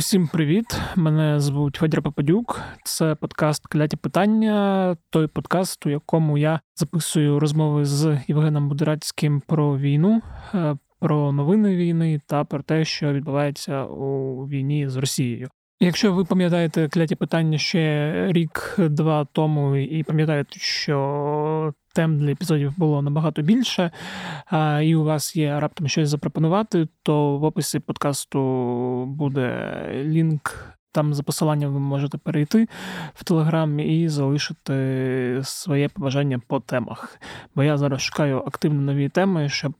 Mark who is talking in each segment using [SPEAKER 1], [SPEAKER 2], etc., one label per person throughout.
[SPEAKER 1] Усім привіт! Мене звуть Федір Попадюк. Це подкаст Кляті питання. Той подкаст, у якому я записую розмови з Євгеном Будирацьким про війну, е, про новини війни та про те, що відбувається у війні з Росією. Якщо ви пам'ятаєте кляті питання ще рік-два тому, і пам'ятаєте, що тем для епізодів було набагато більше, і у вас є раптом щось запропонувати, то в описі подкасту буде лінк. Там за посиланням ви можете перейти в Телеграм і залишити своє побажання по темах. Бо я зараз шукаю активно нові теми, щоб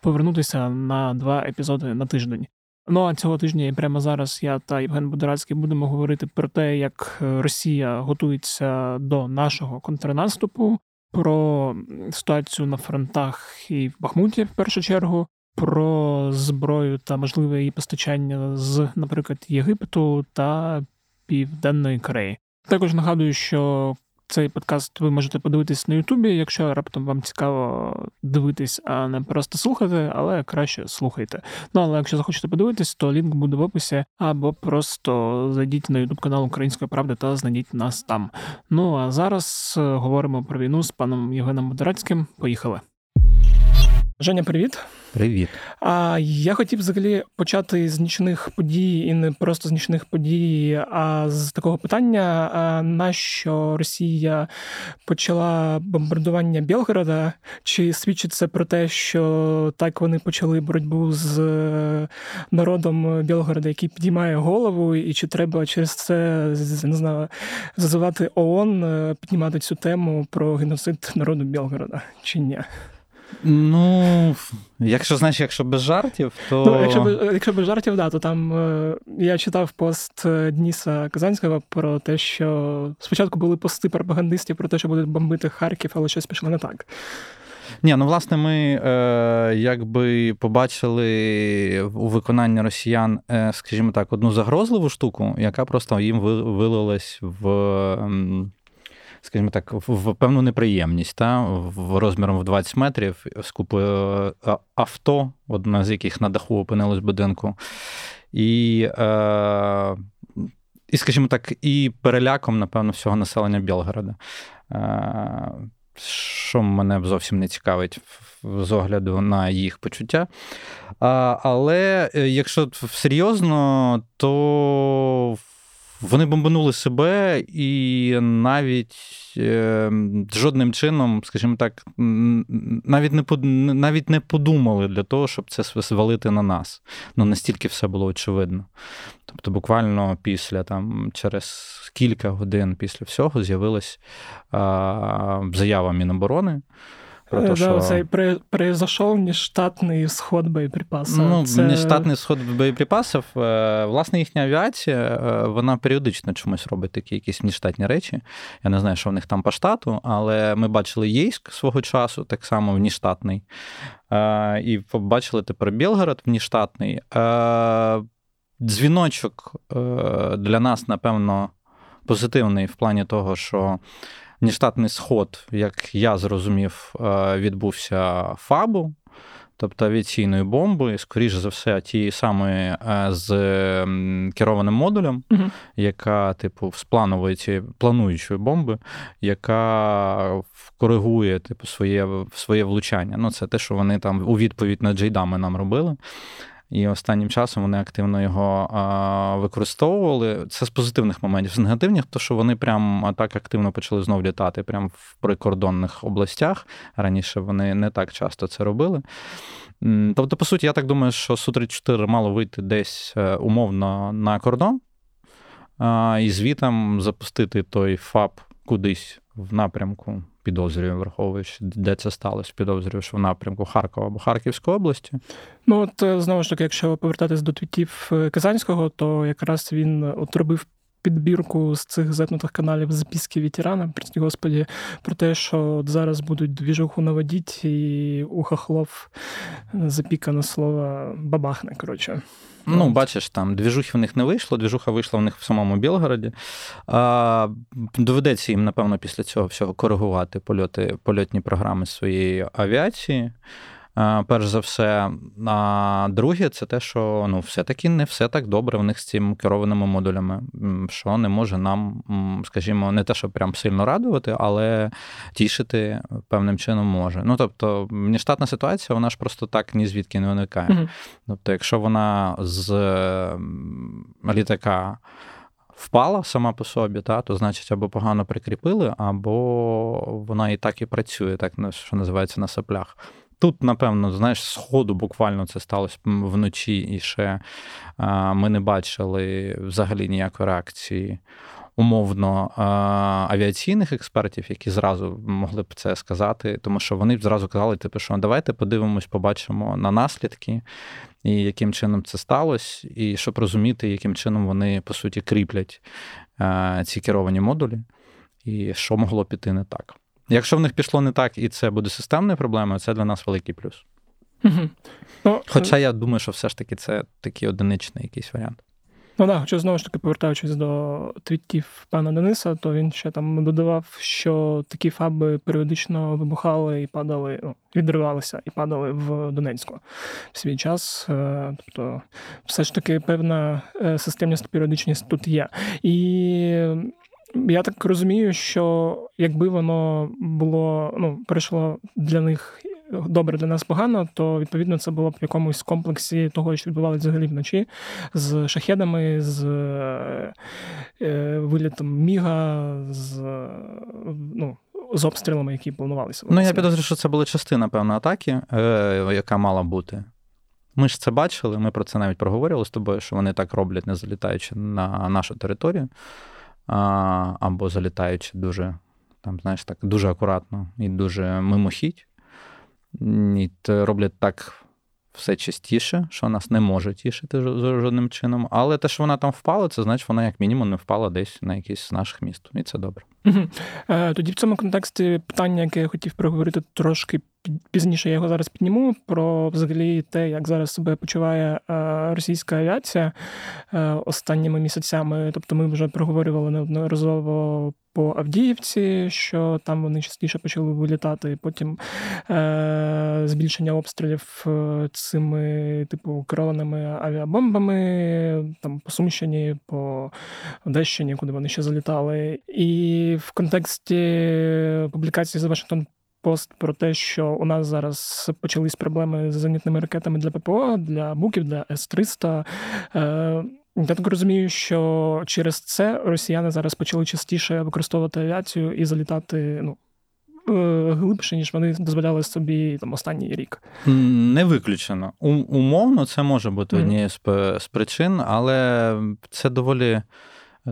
[SPEAKER 1] повернутися на два епізоди на тиждень. Ну а цього тижня і прямо зараз я та Євген Будорацький будемо говорити про те, як Росія готується до нашого контрнаступу, про ситуацію на фронтах і в Бахмуті в першу чергу, про зброю та можливе її постачання з, наприклад, Єгипту та Південної Кореї. Також нагадую, що цей подкаст ви можете подивитись на Ютубі, якщо раптом вам цікаво дивитись, а не просто слухати, але краще слухайте. Ну але якщо захочете подивитись, то лінк буде в описі, або просто зайдіть на Ютуб канал Української правди та знайдіть нас там. Ну а зараз е, говоримо про війну з паном Євгеном Модерацьким. Поїхали. Женя, привіт.
[SPEAKER 2] Привіт.
[SPEAKER 1] А я хотів взагалі почати з нічних подій, і не просто з нічних подій, а з такого питання: а нащо Росія почала бомбардування Білгорода? Чи свідчить це про те, що так вони почали боротьбу з народом Білгорода, який підіймає голову, і чи треба через це не знаю, зазивати ООН, е, піднімати цю тему про геноцид народу Білгорода, чи ні?
[SPEAKER 2] Ну, якщо знаєш, якщо без жартів, то.
[SPEAKER 1] Ну, Якщо без, якщо без жартів, да, то там е, я читав пост е, Дніса Казанського про те, що спочатку були пости пропагандистів про те, що будуть бомбити Харків, але щось пішло не так.
[SPEAKER 2] Ні, ну власне, ми е, якби побачили у виконанні росіян, е, скажімо так, одну загрозливу штуку, яка просто їм вилилась в. Е, скажімо так, в певну неприємність, та, в розміром в 20 метрів з купою е, авто, одна з яких на даху опинилось будинку. І, е, і, скажімо так, і переляком, напевно, всього населення Білгорода. Е, що мене зовсім не цікавить з огляду на їх почуття. А, Але е, якщо серйозно, то вони бомбанули себе і навіть е, жодним чином, скажімо так, навіть не навіть не подумали для того, щоб це звалити на нас. Ну настільки все було очевидно. Тобто, буквально після там, через кілька годин після всього з'явилась е, заява Міноборони.
[SPEAKER 1] Про то, що... Цей произошов нештатний сход боєприпасів.
[SPEAKER 2] Ну, Це... Нештатний сход боєприпасів. Е, власне, їхня авіація, е, вона періодично чомусь робить такі якісь нештатні речі. Я не знаю, що в них там по штату, але ми бачили Єйськ свого часу, так само вніштатний. Е, і побачили тепер Білгород вніштатний. Дзвіночок для нас, напевно, позитивний в плані того, що Нештатний сход, як я зрозумів, е, відбувся ФАБу, тобто авіаційної бомби, скоріш за все, тієї самої е, з керованим модулем, uh яка, типу, з планової плануючої бомби, яка коригує типу, своє своє влучання. Ну, Це те, що вони там у відповідь на джейдами нам робили. І останнім часом вони активно його а, використовували. Це з позитивних моментів. З негативних, то що вони прям так активно почали знов літати прямо в прикордонних областях. Раніше вони не так часто це робили. Тобто, по суті, я так думаю, що Су-34 мало вийти десь е, умовно на кордон, а, і звітом запустити той ФАП кудись в напрямку підозрюю, враховуючи, де це сталося, підозрюю, що в напрямку Харкова або Харківської області.
[SPEAKER 1] Ну от е, знову ж таки, якщо повертатись до твітів е, Казанського, то якраз він от робив. Підбірку з цих зетнутих каналів записки ветерана, прості господі, про те, що от зараз будуть двіжуху наводіть, і у хохлов запікане слово бабахне. коротше.
[SPEAKER 2] Ну, бачиш, там двіжухи в них не вийшло, двіжуха вийшла в них в самому Білгороді. А, Доведеться їм, напевно, після цього всього коригувати польоти, польотні програми своєї авіації. Перш за все, а друге, це те, що ну, все-таки не все так добре в них з цими керованими модулями, що не може нам, скажімо, не те, що прям сильно радувати, але тішити певним чином може. Ну тобто, нештатна ситуація, вона ж просто так ні звідки не виникає. Mm-hmm. Тобто, якщо вона з літака впала сама по собі, та, то значить або погано прикріпили, або вона і так і працює, так що називається на соплях. Тут, напевно, знаєш, сходу буквально це сталося вночі, і ще ми не бачили взагалі ніякої реакції умовно авіаційних експертів, які зразу могли б це сказати, тому що вони б зразу казали, типу, що давайте подивимось, побачимо на наслідки, і яким чином це сталося, і щоб розуміти, яким чином вони по суті кріплять ці керовані модулі, і що могло піти не так. Якщо в них пішло не так, і це буде системною проблемою, це для нас великий плюс. Угу. Ну, Хоча я думаю, що все ж таки це такий одиничний якийсь варіант.
[SPEAKER 1] Ну так, хоча знову ж таки, повертаючись до твітів пана Дениса, то він ще там додавав, що такі фаби періодично вибухали і падали, ну, відривалися і падали в Донецьку в свій час. Е, тобто, все ж таки певна е, системність періодичність тут є. І я так розумію, що якби воно було ну, перейшло для них добре для нас погано, то відповідно це було б в якомусь комплексі того, що відбувалося взагалі вночі з шахедами, з е, вилітом Міга, з ну. З обстрілами, які планувалися.
[SPEAKER 2] Ну, я підозрюю, що це була частина певної атаки, е, яка мала бути. Ми ж це бачили, ми про це навіть проговорювали з тобою, що вони так роблять, не залітаючи на нашу територію, або залітаючи дуже, там, знаєш, так, дуже акуратно і дуже мимохідь. І роблять так все частіше, що нас не може тішити жодним чином. Але те, що вона там впала, це значить, вона як мінімум не впала десь на якийсь з наших міст. І це добре.
[SPEAKER 1] Угу. Тоді в цьому контексті питання, яке я хотів проговорити трошки пізніше, я його зараз підніму про взагалі те, як зараз себе почуває російська авіація останніми місяцями. Тобто, ми вже проговорювали неодноразово по Авдіївці, що там вони частіше почали вилітати. Потім е, збільшення обстрілів е, цими типу керованими авіабомбами, там по Сумщині, по Одещині, куди вони ще залітали. І в контексті публікації за Вашингтон. Пост про те, що у нас зараз почались проблеми з зенітними ракетами для ППО, для буків, для С-300. Я так розумію, що через це росіяни зараз почали частіше використовувати авіацію і залітати ну, е, глибше, ніж вони дозволяли собі там останній рік.
[SPEAKER 2] Не виключено. Умовно, це може бути mm-hmm. однією з причин, але це доволі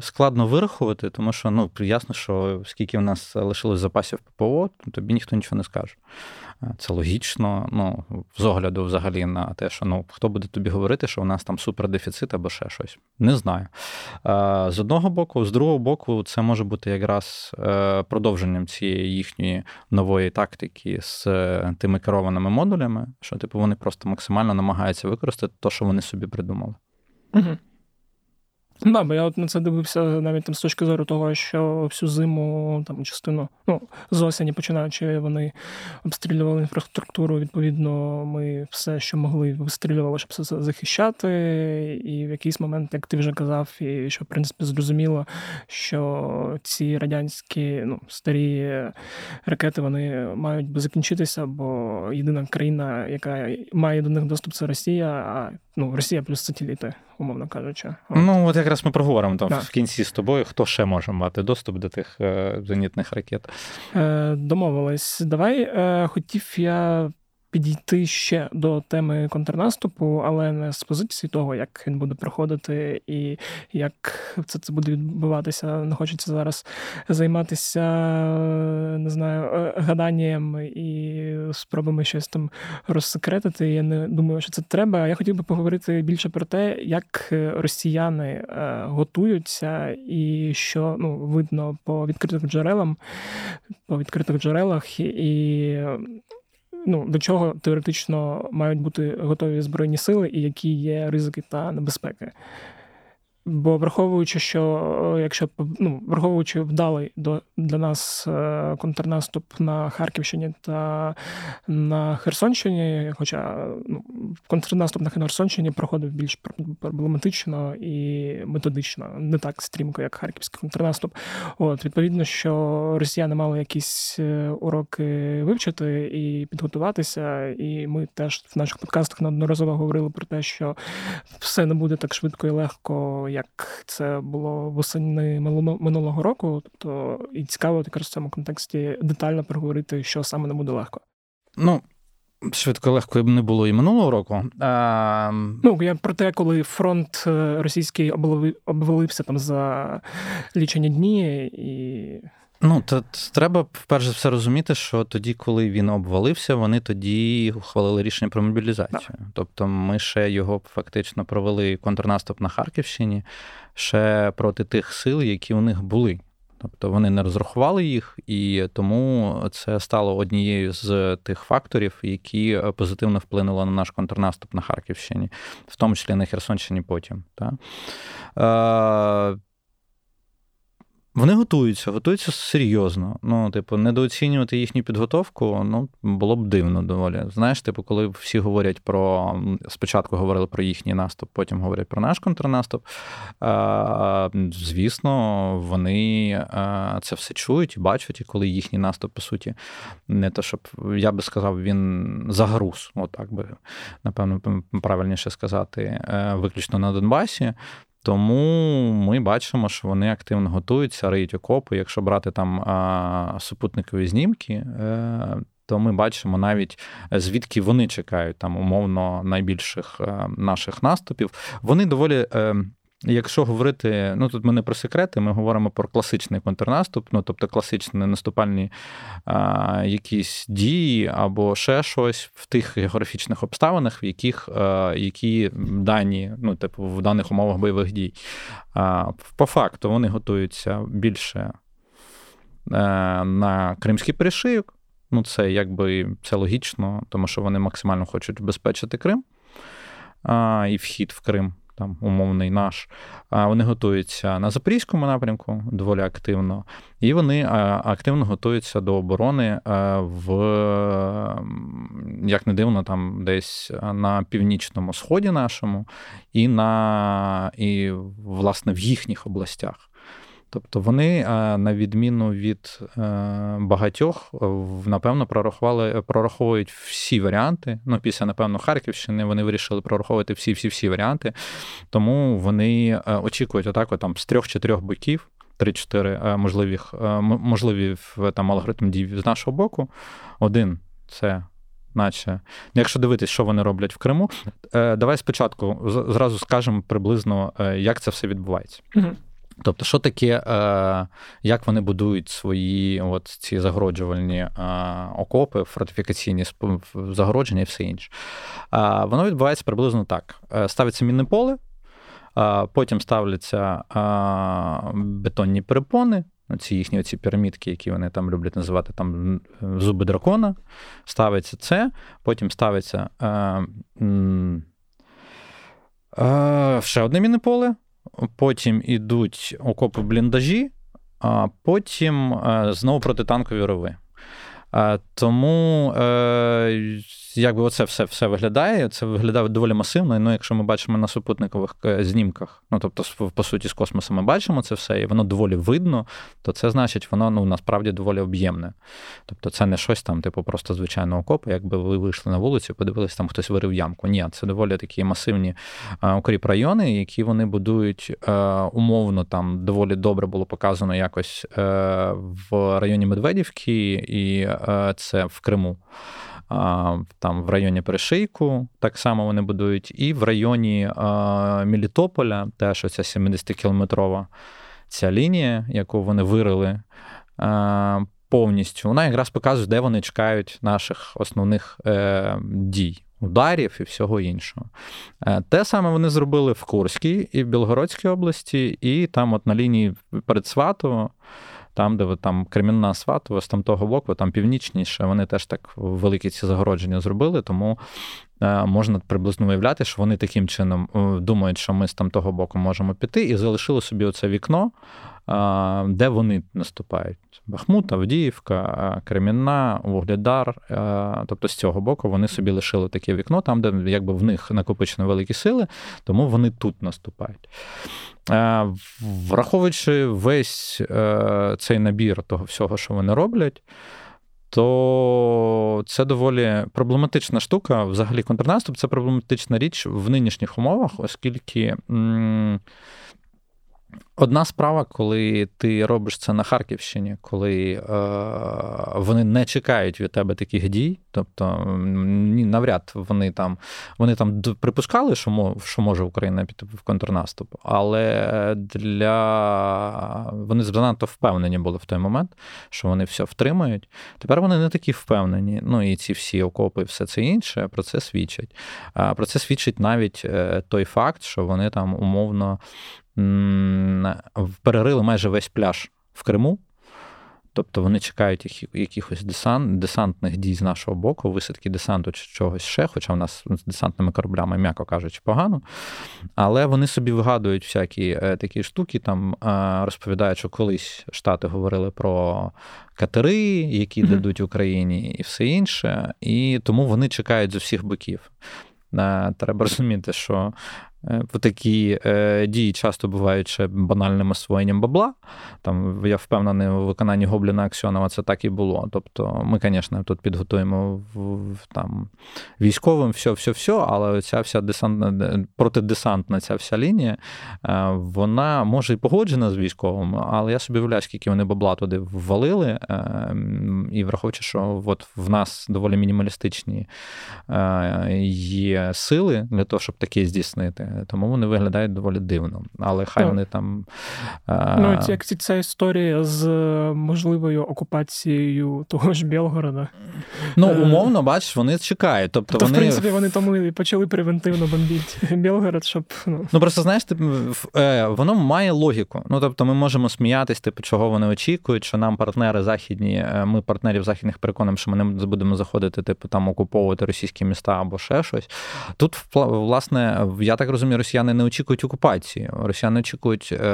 [SPEAKER 2] складно вирахувати, тому що ну, ясно, що скільки в нас лишилось запасів ППО, тобі ніхто нічого не скаже. Це логічно, ну, з огляду взагалі на те, що ну, хто буде тобі говорити, що у нас там супердефіцит або ще щось. Не знаю. З одного боку, з другого боку, це може бути якраз е, продовженням цієї їхньої нової тактики з е, тими керованими модулями, що типу вони просто максимально намагаються використати те, що вони собі придумали.
[SPEAKER 1] Угу. Да, бо я от на це дивився навіть там з точки зору того, що всю зиму там частину, ну, з осені починаючи, вони обстрілювали інфраструктуру. Відповідно, ми все, що могли, вистрілювали, щоб все захищати. І в якийсь момент, як ти вже казав, і що в принципі зрозуміло, що ці радянські ну, старі ракети вони мають би закінчитися, бо єдина країна, яка має до них доступ, це Росія, а ну, Росія плюс сателіти умовно кажучи.
[SPEAKER 2] От. Ну, от якраз ми проговоримо там да. в кінці з тобою, хто ще може мати доступ до тих е, зенітних ракет.
[SPEAKER 1] Е, Домовились. Давай е, хотів я підійти ще до теми контрнаступу, але не з позиції того, як він буде проходити і як це це буде відбуватися. Не хочеться зараз займатися, не знаю, е, гаданням і спробами щось там розсекретити. Я не думаю, що це треба. Я хотів би поговорити більше про те, як росіяни е, готуються, і що ну видно по відкритих джерелам, по відкритих джерелах і ну, до чого теоретично мають бути готові збройні сили, і які є ризики та небезпеки. Бо враховуючи, що якщо ну, враховуючи вдалий до для нас е, контрнаступ на Харківщині та на Херсонщині, хоча ну, контрнаступ на Херсонщині проходив більш проблематично і методично, не так стрімко, як харківський контрнаступ. От відповідно, що росіяни мали якісь е, уроки вивчити і підготуватися, і ми теж в наших подкастах неодноразово говорили про те, що все не буде так швидко і легко як це було восени минулого року. Тобто і цікаво якраз в цьому контексті детально проговорити, що саме не буде легко.
[SPEAKER 2] Ну. Швидко легко б не було і минулого року. А...
[SPEAKER 1] Ну, я про те, коли фронт е, російський обвалився там за лічені дні і.
[SPEAKER 2] Ну, то треба перш за все розуміти, що тоді, коли він обвалився, вони тоді ухвалили рішення про мобілізацію. Так. Тобто ми ще його фактично провели контрнаступ на Харківщині ще проти тих сил, які у них були. Тобто вони не розрахували їх, і тому це стало однією з тих факторів, які позитивно вплинули на наш контрнаступ на Харківщині, в тому числі на Херсонщині потім. Так? Вони готуються, готуються серйозно. Ну, типу, недооцінювати їхню підготовку ну, було б дивно доволі. Знаєш, типу, коли всі говорять про спочатку говорили про їхній наступ, потім говорять про наш контрнаступ. Звісно, вони це все чують і бачать, і коли їхній наступ, по суті, не те, щоб я би сказав, він загруз, отак би, напевно, правильніше сказати, е, виключно на Донбасі. Тому ми бачимо, що вони активно готуються, риють окопи. Якщо брати там супутникові знімки, е, то ми бачимо навіть звідки вони чекають там умовно найбільших е, наших наступів. Вони доволі е, Якщо говорити, ну тут ми не про секрети, ми говоримо про класичний контрнаступ, ну тобто класичні наступальні а, якісь дії або ще щось в тих географічних обставинах, в яких а, які дані, ну типу в даних умовах бойових дій. А, По факту вони готуються більше а, е, на Кримський перешийок. Ну, це якби це логічно, тому що вони максимально хочуть убезпечити Крим а, і вхід в Крим там умовний наш. Вони готуються на Запорізькому напрямку доволі активно, і вони активно готуються до оборони в як не дивно, там десь на північному сході нашому, і на і власне в їхніх областях. Тобто вони, е, на відміну від е, багатьох, напевно, прорахували, прораховують всі варіанти. Ну, після, напевно, Харківщини вони вирішили прораховувати всі-всі-всі варіанти. Тому вони е, очікують отак, от, там, з трьох-чотирьох боків. Три-чотири можливих, можливі там алгоритм дій з нашого боку. Один це, наче, якщо дивитись, що вони роблять в Криму, давай спочатку зразу скажемо приблизно, як це все відбувається. Mm-hmm. Тобто, що таке, е, як вони будують свої от ці загороджувальні е, окопи, фортифікаційні загородження і все інше? Воно відбувається приблизно так: е, ставиться мінне поле, потім ставляться бетонні перепони. Ці їхні оці пірамідки, які вони там люблять називати там зуби дракона, ставиться це, потім ставиться е, е, ще одне мінне поле, потім ідуть окопи бліндажі, а потім е, знову протитанкові рови. Е, тому е, якби оце все все виглядає. Це виглядає доволі масивно. Ну, якщо ми бачимо на супутникових е, знімках, ну тобто, по суті, з космосу ми бачимо це все, і воно доволі видно, то це значить, воно ну насправді доволі об'ємне. Тобто, це не щось там, типу, просто звичайно окопи, якби ви вийшли на вулицю, подивилися, там хтось вирив ямку. Ні, це доволі такі масивні е, укріп райони, які вони будують е, умовно там доволі добре було показано якось в районі Медведівки, і це в Криму там в районі Перешийку, так само вони будують, і в районі Мілітополя, теж оця 70-кілометрова ця лінія, яку вони вирили повністю, вона якраз показує, де вони чекають наших основних е, дій. Ударів і всього іншого. Е, те саме вони зробили в Курській і в Білгородській області, і там, от на лінії перед Сватово, там, де ви там Кремінна Сватова, з там того боку, там північніше, вони теж так великі ці загородження зробили. Тому можна приблизно уявляти, що вони таким чином думають, що ми з там того боку можемо піти, і залишили собі оце вікно, де вони наступають. Бахмут, Авдіївка, Кремінна, Вугледар. Тобто з цього боку вони собі лишили таке вікно, там, де якби в них накопичено великі сили, тому вони тут наступають. Враховуючи весь е, цей набір того всього, що вони роблять, то це доволі проблематична штука. Взагалі, контрнаступ це проблематична річ в нинішніх умовах, оскільки. Одна справа, коли ти робиш це на Харківщині, коли е, вони не чекають від тебе таких дій, тобто навряд вони там вони там припускали, що що може Україна піти в контрнаступ, але для вони занадто впевнені були в той момент, що вони все втримають. Тепер вони не такі впевнені. Ну і ці всі окопи, і все це інше про це свідчать. Про це свідчить навіть е, той факт, що вони там умовно перерили майже весь пляж в Криму. Тобто вони чекають якихось десант, десантних дій з нашого боку, висадки десанту чи чогось ще, хоча в нас з десантними кораблями, м'яко кажучи, погано. Але вони собі вигадують всякі е, такі штуки, там е, розповідають, що колись Штати говорили про катери, які mm-hmm. дадуть Україні, і все інше. І тому вони чекають з усіх боків. Е, треба розуміти, що такі е, дії часто бувають ще банальним освоєнням бабла. Там я впевнений, у виконанні Гобліна Аксьонова це так і було. Тобто, ми, звісно, тут підготуємо в, там військовим все, все, все, але ця вся десантна протидесантна ця вся лінія, е, вона може і погоджена з військовим, але я собі уявляю, скільки вони бабла туди ввалили, е, і враховуючи, що от в нас доволі мінімалістичні е, є сили для того, щоб таке здійснити тому вони виглядають доволі дивно. Але хай так. вони там.
[SPEAKER 1] Ну, як ця історія з можливою окупацією того ж Білгорода.
[SPEAKER 2] Ну, е, умовно, бачиш, вони чекають. Тобто,
[SPEAKER 1] тобто
[SPEAKER 2] вони...
[SPEAKER 1] в принципі, вони тому і почали превентивно бомбити Білгород, щоб.
[SPEAKER 2] Ну, ну просто знаєш, е, воно має логіку. Ну, тобто, ми можемо сміятись, типу, чого вони очікують, що нам партнери західні, е, ми партнерів західних переконуємо, що ми не будемо заходити, типу, там окуповувати російські міста або ще щось. Тут, власне, я так розумію розумію, росіяни не очікують окупації. Росіяни очікують е,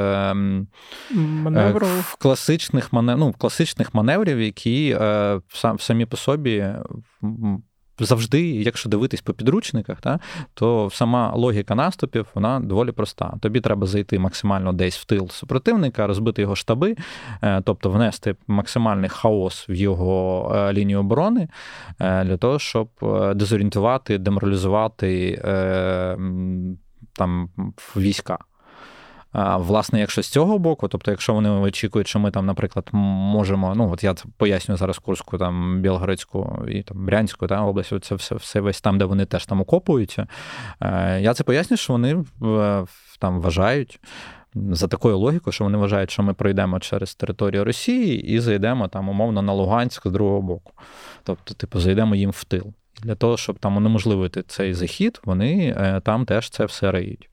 [SPEAKER 2] е, класичних манев... ну, класичних маневрів, які е, самі по собі. Завжди, якщо дивитись по підручниках, та, то сама логіка наступів вона доволі проста. Тобі треба зайти максимально десь в тил супротивника, розбити його штаби, е, тобто внести максимальний хаос в його е, лінію оборони е, для того, щоб дезорієнтувати, деморалізувати там війська. Власне, якщо з цього боку, тобто, якщо вони очікують, що ми там, наприклад, можемо, ну от я пояснюю зараз Курську, там Білгородську і там Брянську та, область, це все все весь там, де вони теж там окопуються. Е, я це пояснюю, що вони там вважають. За такою логікою, що вони вважають, що ми пройдемо через територію Росії і зайдемо там умовно на Луганськ з другого боку. Тобто, типу, зайдемо їм в тил. Для того, щоб там унеможливити цей захід, вони е, там теж це все рають.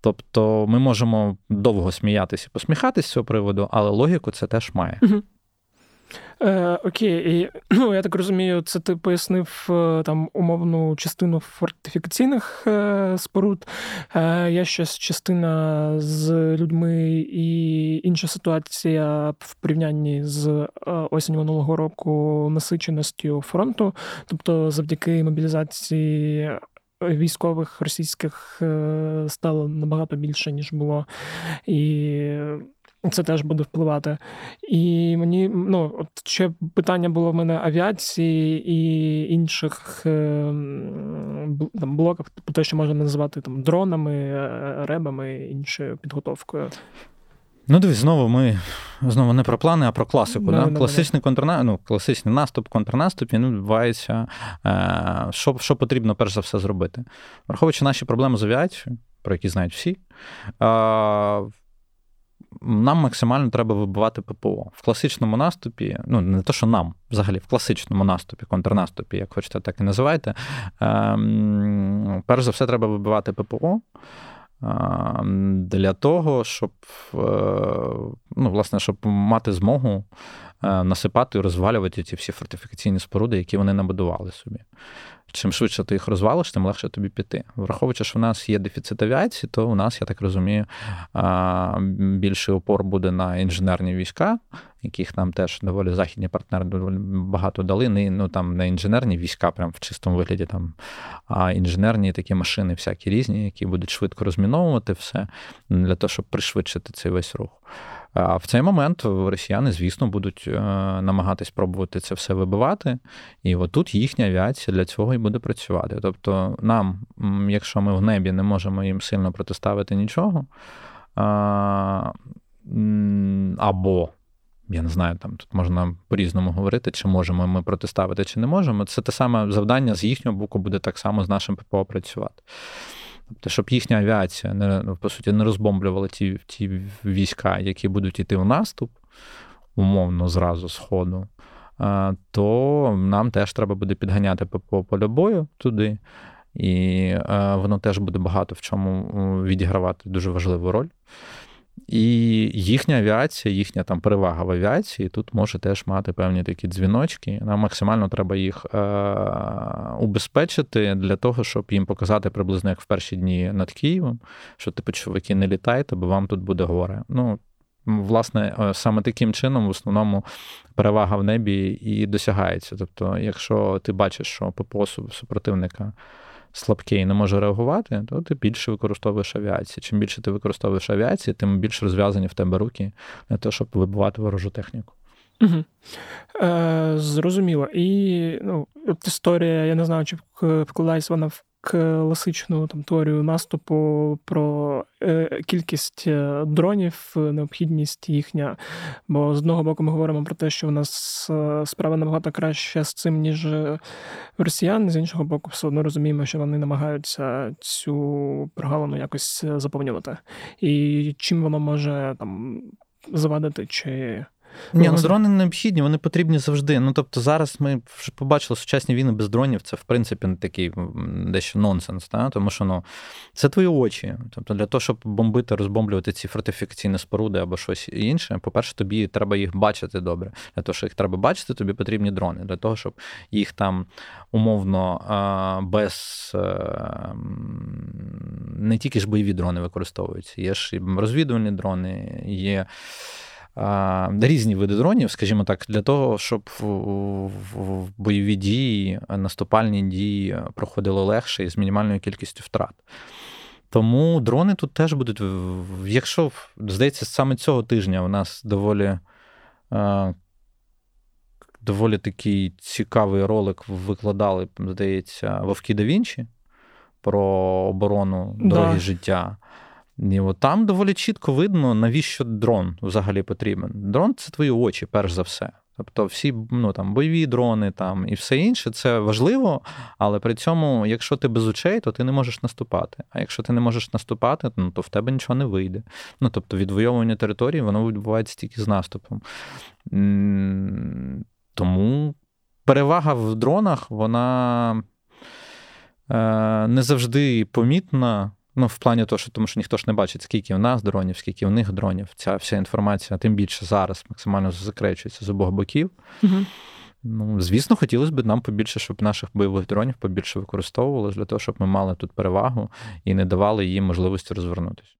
[SPEAKER 2] Тобто ми можемо довго сміятися і посміхатися з цього приводу, але логіку це теж має.
[SPEAKER 1] Е, Окей, і ну, я так розумію, це ти пояснив е, там умовну частину фортифікаційних е, споруд. Е, Є щось частина з людьми і інша ситуація в порівнянні з е, осінь минулого року насиченості фронту, тобто завдяки мобілізації. Військових російських е, стало набагато більше, ніж було. І це теж буде впливати. І мені ну, от ще питання було в мене авіації і інших е, там, блоках, типу те, що можна називати там дронами, е, ребами, іншою підготовкою.
[SPEAKER 2] Ну, дивись, знову ми знову не про плани, а про класику. No, да? no, класичний контрна... ну, класичний наступ, контрнаступ він відбувається. Е, що що потрібно перш за все зробити? Враховуючи наші проблеми з авіацією, про які знають всі, нам максимально треба вибивати ППО. В класичному наступі, ну не то, що нам, взагалі, в класичному наступі, контрнаступі, як хочете, так і називайте. Ем, перш за все, треба вибивати ППО. Ем, для того, щоб е, ну, власне, щоб мати змогу насипати і розвалювати ці всі фортифікаційні споруди, які вони набудували собі. Чим швидше ти їх розвалиш, тим легше тобі піти. Враховуючи, що в нас є дефіцит авіації, то у нас, я так розумію, більший опор буде на інженерні війська, яких нам теж доволі західні партнери доволі багато дали. Не, ну там не інженерні війська, прям в чистому вигляді, там, а інженерні такі машини, всякі різні, які будуть швидко розміновувати все для того, щоб пришвидшити цей весь рух. А в цей момент росіяни, звісно, будуть е, намагатись пробувати це все вибивати. І отут їхня авіація для цього і буде працювати. Тобто, нам, якщо ми в небі не можемо їм сильно протиставити нічого, або я не знаю, там тут можна по-різному говорити, чи можемо ми протиставити, чи не можемо. Це те саме завдання з їхнього боку буде так само з нашим ППО працювати. Тобто, щоб їхня авіація не ну, по суті не розбомблювала ті ті війська, які будуть йти в наступ, умовно, зразу з ходу, то нам теж треба буде підганяти по полю бою туди. І воно теж буде багато в чому відігравати дуже важливу роль. І їхня авіація, їхня там перевага в авіації тут може теж мати певні такі дзвіночки. Нам максимально треба їх е- убезпечити для того, щоб їм показати приблизно як в перші дні над Києвом, що типу, чоловіки, не літайте, бо вам тут буде горе. Ну, Власне, е, саме таким чином, в основному, перевага в небі і досягається. Тобто, якщо ти бачиш, що ППО супротивника слабкий і не може реагувати, то ти більше використовуєш авіацію. Чим більше ти використовуєш авіації, тим більш розв'язані в тебе руки для того, щоб вибивати ворожу техніку.
[SPEAKER 1] Угу. Е, Зрозуміло. І ну, от історія, я не знаю, чи вкладається вона в класичну там теорію наступу про е, кількість е, дронів, необхідність їхня. Бо з одного боку ми говоримо про те, що у нас е, справа набагато краще з цим, ніж в росіян. З іншого боку, все одно розуміємо, що вони намагаються цю прогалину якось заповнювати. І чим воно може там завадити чи.
[SPEAKER 2] Ні, ну дрони необхідні, вони потрібні завжди. Ну тобто, зараз ми вже побачили сучасні війни без дронів. Це в принципі не такий дещо нонсенс, та? тому що ну це твої очі. Тобто, для того, щоб бомбити, розбомблювати ці фортифікаційні споруди або щось інше, по-перше, тобі треба їх бачити добре. Для того, щоб їх треба бачити, тобі потрібні дрони. Для того, щоб їх там умовно без не тільки ж бойові дрони використовуються, є ж і розвідувальні дрони, є різні види дронів, скажімо так, для того, щоб в бойові дії, наступальні дії проходили легше і з мінімальною кількістю втрат. Тому дрони тут теж будуть. Якщо здається, саме цього тижня у нас доволі доволі такий цікавий ролик викладали, здається, Вовки да Вінчі про оборону дороги да. життя. Там доволі чітко видно, навіщо дрон взагалі потрібен. Дрон це твої очі, перш за все. Тобто всі ну, там, бойові дрони там, і все інше це важливо, але при цьому, якщо ти без очей, то ти не можеш наступати. А якщо ти не можеш наступати, ну, то в тебе нічого не вийде. Ну, Тобто відвоювання території, воно відбувається тільки з наступом. Тому перевага в дронах, вона е, не завжди помітна. Ну, в плані того, що тому що ніхто ж не бачить, скільки в нас дронів, скільки в них дронів. Ця вся інформація, тим більше зараз максимально закречується з обох боків. Угу. Ну, звісно, хотілося б нам побільше, щоб наших бойових дронів побільше використовувалось для того, щоб ми мали тут перевагу і не давали їм можливості розвернутися.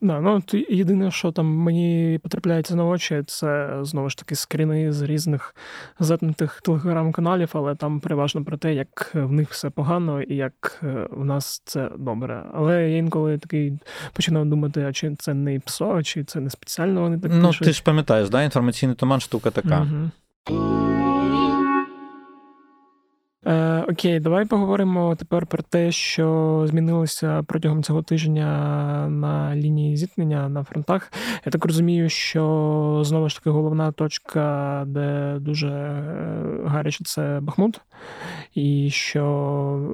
[SPEAKER 1] Да, ну єдине, що там мені потрапляється на очі, це знову ж таки скріни з різних затнутих телеграм-каналів, але там переважно про те, як в них все погано і як е, в нас це добре. Але я інколи такий починав думати, а чи це не ПСО, чи це не спеціально вони так
[SPEAKER 2] Ну,
[SPEAKER 1] пишуть.
[SPEAKER 2] ти ж пам'ятаєш, да, інформаційний туман штука така. Угу.
[SPEAKER 1] Окей, давай поговоримо тепер про те, що змінилося протягом цього тижня на лінії зіткнення на фронтах. Я так розумію, що знову ж таки головна точка, де дуже е, гаряче, це Бахмут, і що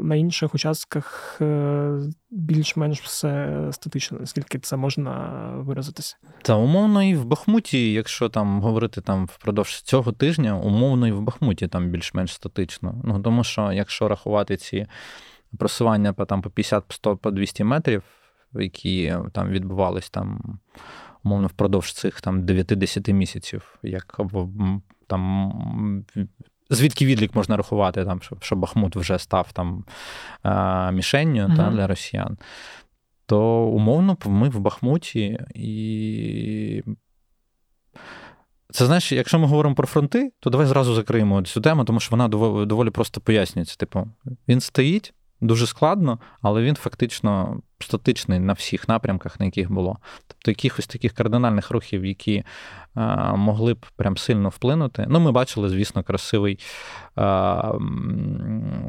[SPEAKER 1] на інших участках е, більш-менш все статично, наскільки це можна виразитися.
[SPEAKER 2] Та умовно і в Бахмуті, якщо там говорити там впродовж цього тижня, умовно і в Бахмуті там більш-менш статично. Ну тому що якщо рахувати ці просування по там по 50, 100, по 200 метрів, які там відбувались там умовно, впродовж цих там 9-10 місяців, як там. Звідки відлік можна рахувати, там, що що Бахмут вже став там мішенню mm та, для росіян, то умовно ми в Бахмуті і. Це знаєш, якщо ми говоримо про фронти, то давай зразу закриємо цю тему, тому що вона доволі просто пояснюється. Типу, він стоїть дуже складно, але він фактично статичний на всіх напрямках, на яких було. Тобто якихось таких кардинальних рухів, які а, могли б прям сильно вплинути. Ну, ми бачили, звісно, красивий а,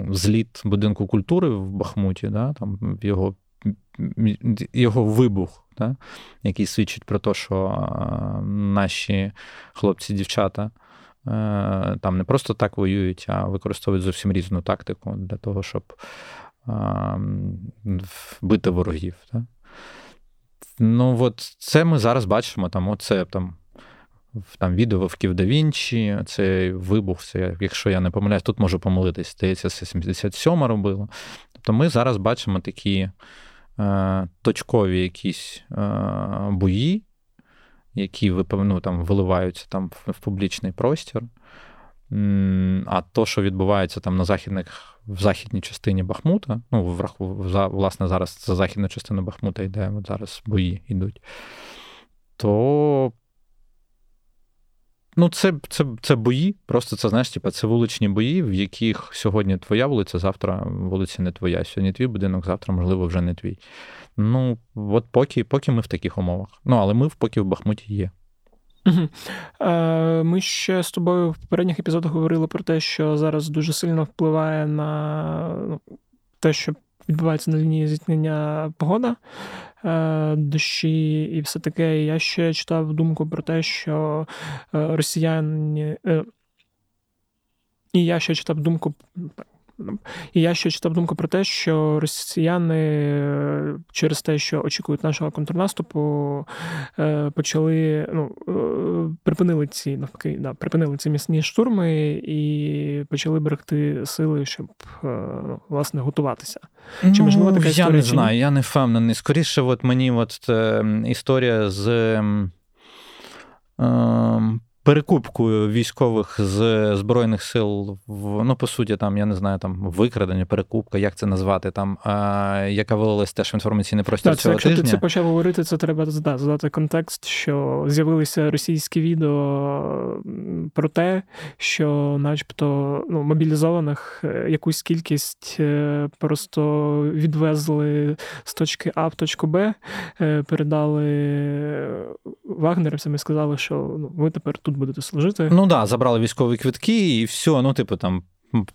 [SPEAKER 2] зліт будинку культури в Бахмуті, да, там його його вибух, да, який свідчить про те, що наші хлопці-дівчата е, там не просто так воюють, а використовують зовсім різну тактику для того, щоб бити ворогів. Да. Ну, от це ми зараз бачимо. Там, оце там. Там відео вовків да Вінчі, цей вибух, це, якщо я не помиляюсь, тут можу помилитись, здається, це 77 робило. Тобто ми зараз бачимо такі Е, точкові якісь е, бої, які ну, там, виливаються там в публічний простір. А то, що відбувається там на західних, в західній частині Бахмута, ну, власне, зараз за західну частину Бахмута йде, от зараз бої йдуть, то Ну, це це, це бої, просто це знаєш, типу, це вуличні бої, в яких сьогодні твоя вулиця, завтра вулиця не твоя. Сьогодні твій будинок, завтра, можливо, вже не твій. Ну, от поки поки ми в таких умовах. Ну, але ми в поки в Бахмуті є.
[SPEAKER 1] Ми ще з тобою в попередніх епізодах говорили про те, що зараз дуже сильно впливає на ну, те, що відбувається на лінії зіткнення погода, е, дощі і все таке. Я ще читав думку про те, що е, росіяни. Е, і я ще читав думку і я ще читав думку про те, що росіяни е, через те, що очікують нашого контрнаступу, е, почали ну, е, припинили ці навпаки, да, припинили ці місні штурми і почали берегти сили, щоб ну, власне готуватися.
[SPEAKER 2] Чи можливо така історія? Я не знаю, я не впевнений. Скоріше, от мені от історія з. Перекупкою військових з збройних сил в ну по суті, там я не знаю, там викрадення, перекупка, як це назвати, там а, яка вилилась теж в інформаційний простір
[SPEAKER 1] так,
[SPEAKER 2] цього
[SPEAKER 1] якщо
[SPEAKER 2] тижня.
[SPEAKER 1] Якщо ти це почав говорити, це треба да, задати контекст, що з'явилися російські відео про те, що, начебто, ну, мобілізованих е, якусь кількість е, просто відвезли з точки А в точку Б, е, передали вагнерівцям і сказали, що ну, ви тепер тут будете служити.
[SPEAKER 2] Ну да, забрали військові квитки, і все. Ну, типу, там.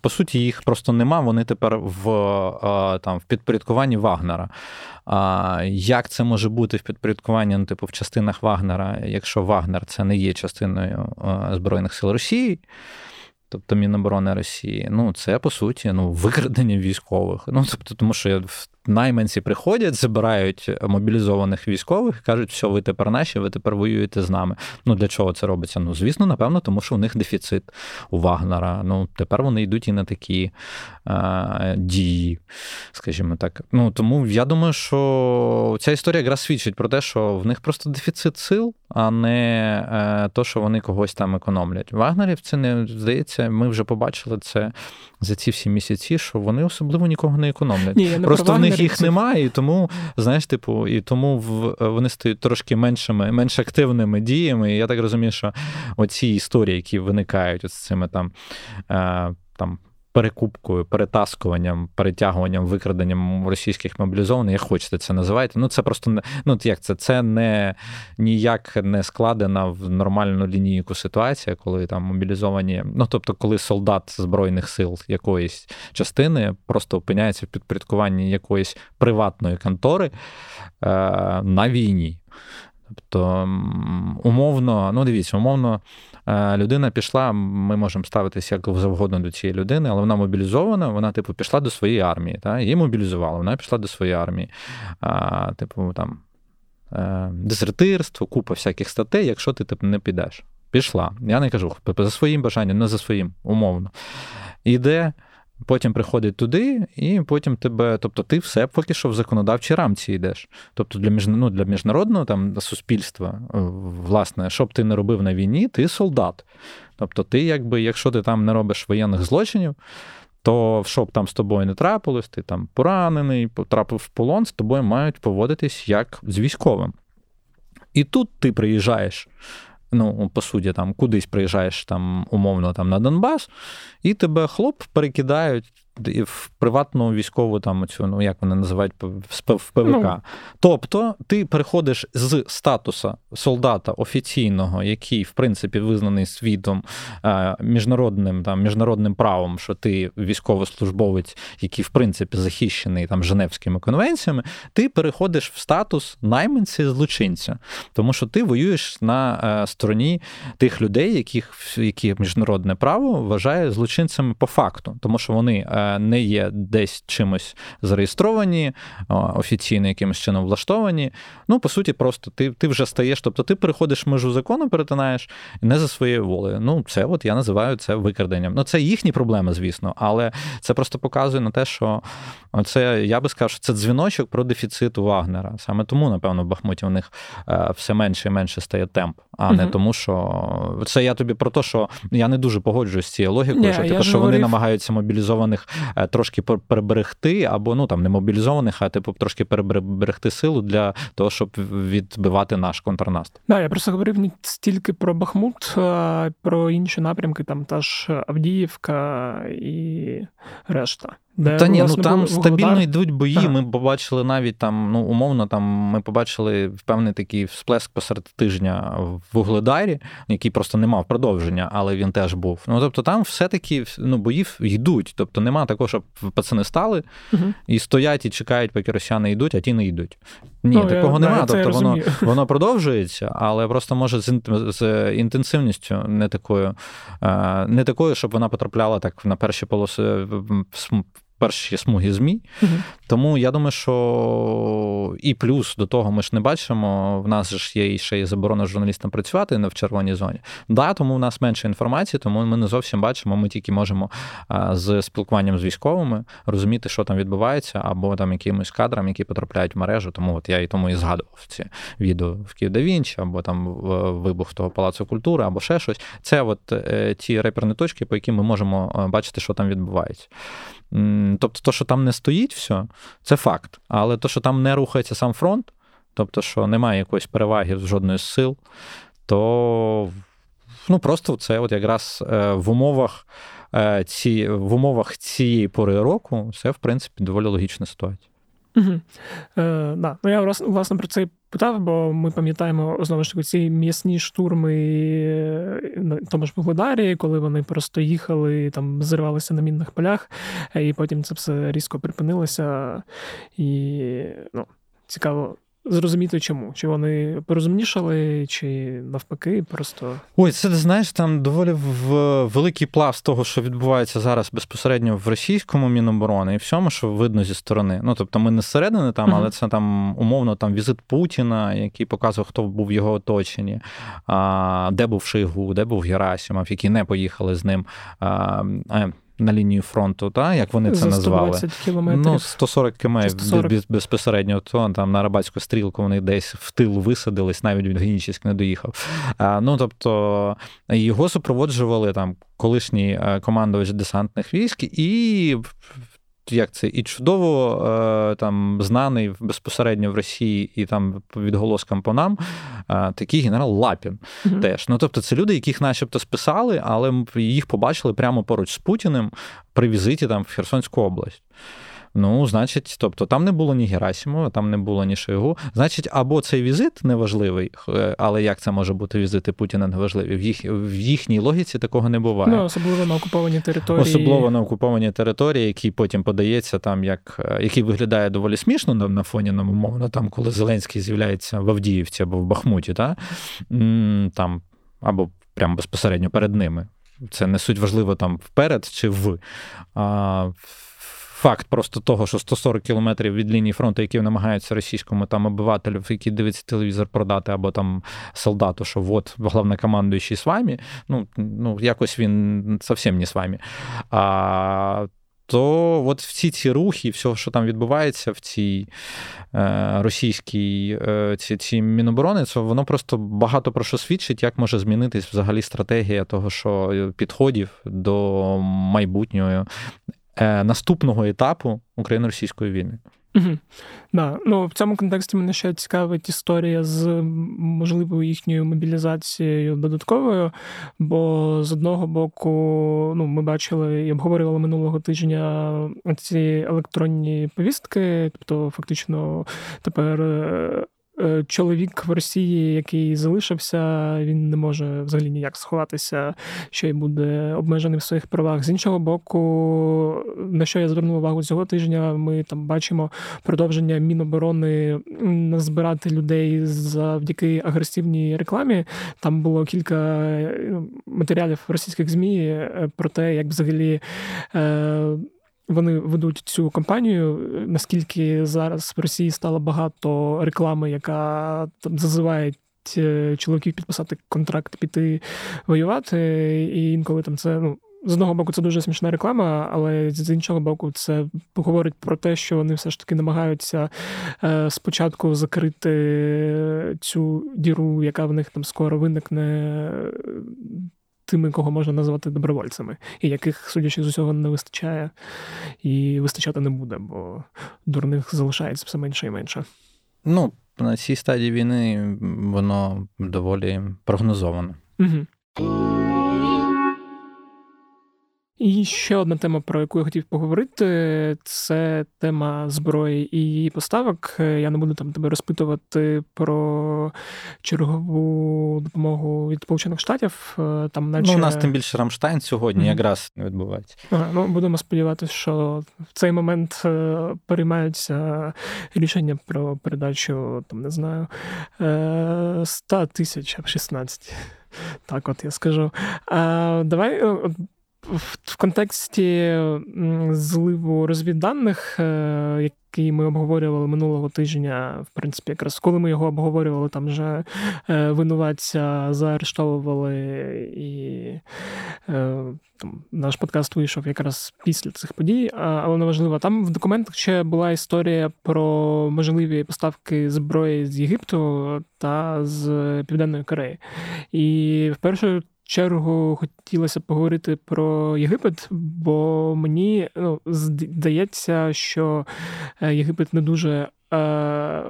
[SPEAKER 2] По суті, їх просто нема, вони тепер в там, в підпорядкуванні Вагнера. А, Як це може бути в підпорядкуванні ну, типу, в частинах Вагнера, якщо Вагнер це не є частиною Збройних сил Росії? Тобто Міноборони Росії, ну це по суті ну, викрадення військових. Ну тобто, тому що найманці приходять, забирають мобілізованих військових, і кажуть, що ви тепер наші, ви тепер воюєте з нами. Ну для чого це робиться? Ну звісно, напевно, тому що у них дефіцит у Вагнера. Ну тепер вони йдуть і на такі а, дії, скажімо так. Ну тому я думаю, що ця історія якраз свідчить про те, що в них просто дефіцит сил, а не е, то, що вони когось там економлять. Вагнерів це не здається, ми вже побачили це за ці всі місяці, що вони особливо нікого не економлять. Ні, не Просто в них їх немає, і тому, знаєш, типу, і тому в, вони стають трошки меншими, менш активними діями. І я так розумію, що оці історії, які виникають з цими там. Е, там перекупкою, перетаскуванням, перетягуванням, викраденням російських мобілізованих, як хочете це називайте. Ну це просто не ну як це це не ніяк не складена в нормальну лінійку ситуація, коли там мобілізовані. Ну тобто, коли солдат збройних сил якоїсь частини просто опиняється в підпорядкуванні якоїсь приватної контори е, на війні. Тобто, умовно, ну дивіться, умовно, е, людина пішла, ми можемо ставитися як завгодно до цієї людини, але вона мобілізована, вона, типу, пішла до своєї армії. Та? Її мобілізували, вона пішла до своєї армії. А, Типу, там, е, дезертирство, купа всяких статей, якщо ти типу, не підеш. Пішла. Я не кажу за своїм бажанням, не за своїм, умовно. Іде потім приходить туди, і потім тебе. Тобто, ти все поки що в законодавчій рамці йдеш. Тобто для між, ну, для міжнародного там суспільства, е, власне, що б ти не робив на війні, ти солдат. Тобто, ти, якби, якщо ти там не робиш воєнних злочинів. То що б там з тобою не трапилось, ти там поранений, потрапив в полон, з тобою мають поводитись як з військовим. І тут ти приїжджаєш, ну, по суті, там кудись приїжджаєш там умовно там на Донбас, і тебе хлоп перекидають в приватну військову там цю, ну як вони називають в ПВК. Ну. Тобто ти переходиш з статуса солдата офіційного, який, в принципі, визнаний світом е, міжнародним там міжнародним правом, що ти військовослужбовець, який в принципі захищений там Женевськими конвенціями, ти переходиш в статус найманця злочинця, тому що ти воюєш на е, стороні тих людей, яких які міжнародне право вважає злочинцями по факту, тому що вони. Не є десь чимось зареєстровані, офіційно якимось чином влаштовані. Ну, по суті, просто ти ти вже стаєш, тобто ти переходиш межу закону, перетинаєш не за своєю волею. Ну, це от я називаю це викраденням. Ну, це їхні проблеми, звісно, але це просто показує на те, що це я би сказав, що це дзвіночок про дефіцит Вагнера. Саме тому, напевно, в Бахмуті у них е, все менше і менше стає темп, а угу. не тому, що це я тобі про те, що я не дуже погоджуюсь з цією логікою, Ні, що типу, що говорив... вони намагаються мобілізованих трошки переберегти, або ну там не мобілізованих, а типу трошки переберегти силу для того, щоб відбивати наш контрнаступ.
[SPEAKER 1] Да, я просто говорив не стільки про Бахмут, а про інші напрямки, там та ж Авдіївка і решта.
[SPEAKER 2] Де, Та ні, ну там стабільно йдуть бої. Ага. Ми побачили навіть там, ну умовно, там ми побачили певний такий всплеск посеред тижня в Угледарі, який просто не мав продовження, але він теж був. Ну тобто там все-таки ну, боїв йдуть. Тобто нема такого, щоб пацани стали угу. і стоять і чекають, поки росіяни йдуть, а ті не йдуть. Ні, ну, такого немає. Тобто воно воно продовжується, але просто може з з інтенсивністю не такою, е, не такою, щоб вона потрапляла так на перші полоси перші смуги ЗМІ. Угу. Тому я думаю, що і плюс до того ми ж не бачимо. В нас ж є ще й заборона журналістам працювати в червоній зоні. Да, тому в нас менше інформації, тому ми не зовсім бачимо. Ми тільки можемо з спілкуванням з військовими розуміти, що там відбувається, або там якимось кадрам, які потрапляють в мережу. Тому от я і тому і згадував ці відео в Київ Давінчі, або там вибух того палацу культури, або ще щось. Це от е, ті реперні точки, по яким ми можемо е, бачити, що там відбувається. Тобто, то, що там не стоїть, все, це факт. Але то, що там не рухається сам фронт, тобто, що немає якоїсь переваги з жодної з сил, то ну, просто це от якраз е, в умовах е, ці, в умовах цієї пори року це, в принципі, доволі логічна ситуація.
[SPEAKER 1] Угу. Е, да. Ну, Я власне про це питав, бо ми пам'ятаємо знову ж таки ці м'ясні штурми е, на тому ж Вугледарі, коли вони просто їхали, там зривалися на мінних полях, і потім це все різко припинилося. І ну, цікаво зрозуміти, чому. Чи вони порозумнішали, чи навпаки, просто.
[SPEAKER 2] Ой, це знаєш, там доволі в великий пласт того, що відбувається зараз безпосередньо в російському міноборони, і всьому, що видно зі сторони. Ну, тобто, ми не зсередини там, але це там умовно там візит Путіна, який показував, хто був в його оточенні, де був Шойгу, де був Герасимов, які не поїхали з ним. На лінію фронту, та як вони це назвали?
[SPEAKER 1] кілометрів.
[SPEAKER 2] Ну, 140 км безпосередньо, то там на Арабатську стрілку вони десь в тил висадились, навіть він Генічиськ не доїхав. А, Ну тобто його супроводжували там колишній е, командувач десантних військ і як це і чудово е, там знаний безпосередньо в Росії і там відголоскам по нам е, такий генерал Лапін. Mm-hmm. Теж ну тобто, це люди, яких, начебто, списали, але їх побачили прямо поруч з Путіним при візиті там в Херсонську область. Ну, значить, тобто там не було ні Герасимова, там не було ні Шойгу. Значить, або цей візит неважливий, е, але як це може бути візити Путіна неважливі? В їх в їхній логіці такого не буває.
[SPEAKER 1] Ну, особливо на окупованій території.
[SPEAKER 2] Особливо на окупованій території, який потім подається там, як е, який виглядає доволі смішно на, на фоні нам, умовно, там, коли Зеленський з'являється в Авдіївці або в Бахмуті, та? там або прямо безпосередньо перед ними. Це не суть важливо там вперед чи в. А, факт просто того, що 140 кілометрів від лінії фронту, які намагаються російському там обивателю, який дивиться телевізор продати, або там солдату, що от головнокомандуючий з вами, ну ну якось він зовсім не з вами. А то от всі ці рухи, все, що там відбувається в цій е, російській е, ці, ці міноборони, це воно просто багато про що свідчить, як може змінитись взагалі стратегія того, що підходів до майбутнього е, наступного етапу україно-російської війни.
[SPEAKER 1] Угу. Да. Ну, В цьому контексті мене ще цікавить історія з можливою їхньою мобілізацією додатковою. Бо з одного боку, ну, ми бачили і обговорювали минулого тижня ці електронні повістки, тобто, фактично, тепер е, Е, чоловік в Росії, який залишився, він не може взагалі ніяк сховатися, що й буде обмежений в своїх правах. З іншого боку, на що я звернув увагу цього тижня, ми там бачимо продовження міноборони збирати людей завдяки агресивній рекламі. Там було кілька е, матеріалів російських змі е, про те, як взагалі вони ведуть цю кампанію. Наскільки зараз в Росії стало багато реклами, яка там зазиває е, чоловіків підписати контракт, піти воювати, і інколи там це ну. З одного боку, це дуже смішна реклама, але з іншого боку, це говорить про те, що вони все ж таки намагаються е, спочатку закрити цю діру, яка в них там скоро виникне тими, кого можна назвати добровольцями, і яких, судячи з усього, не вистачає і вистачати не буде, бо дурних залишається все менше і менше.
[SPEAKER 2] Ну, на цій стадії війни воно доволі прогнозовано.
[SPEAKER 1] Угу. І ще одна тема, про яку я хотів поговорити, це тема зброї і її поставок. Я не буду там тебе розпитувати про чергову допомогу від Сполучених Штатів. Там наче...
[SPEAKER 2] Ну, у нас тим більше Рамштайн сьогодні mm-hmm. якраз не відбувається.
[SPEAKER 1] Ага, ну будемо сподіватися, що в цей момент е, переймаються рішення про передачу, там не знаю, 100 е, тисяч 16. Так, от я скажу. А, Давай в контексті зливу розвідданих, е, який ми обговорювали минулого тижня, в принципі, якраз коли ми його обговорювали, там вже е, винуватця заарештовували і е, там, наш подкаст вийшов якраз після цих подій, але неважливо. Там в документах ще була історія про можливі поставки зброї з Єгипту та з Південної Кореї. І в першу чергу хотілося поговорити про Єгипет, бо мені ну, здається, що е, Єгипет не дуже. Е,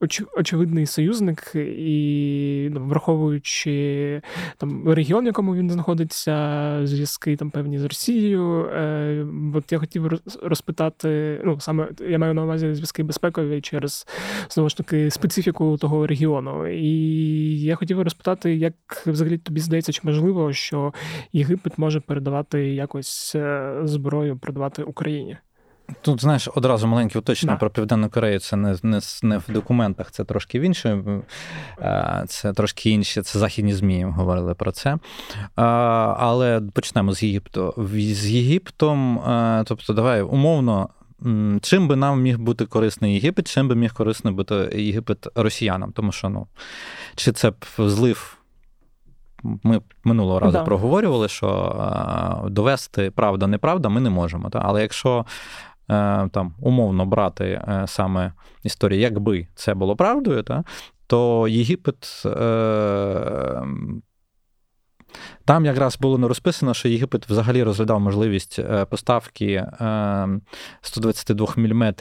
[SPEAKER 1] оч, очевидний союзник, і ну, враховуючи там регіон, в якому він знаходиться, зв'язки там певні з Росією. Е, От я хотів розпитати, ну саме я маю на увазі зв'язки безпекові через знову ж таки специфіку того регіону. І я хотів розпитати, як взагалі тобі здається, чи можливо, що Єгипет може передавати якось е, зброю, продавати Україні?
[SPEAKER 2] Тут, знаєш, одразу маленьке уточнення да. про Південну Корею. Це не не, не в документах, це трошки в інше. Це трошки інші, це західні ЗМІ говорили про це. Але почнемо з Єгипту. З Єгиптом, тобто, давай умовно. Чим би нам міг бути корисний Єгипет, чим би міг корисний бути Єгипет росіянам? Тому що, ну, чи це б злив, ми минулого разу да. проговорювали, що довести правда, неправда ми не можемо. Та? Але якщо Е, там умовно брати е, саме історію, якби це було правдою, та, то Єгипет. Е, там якраз було не розписано, що Єгипет взагалі розглядав можливість поставки 122 мм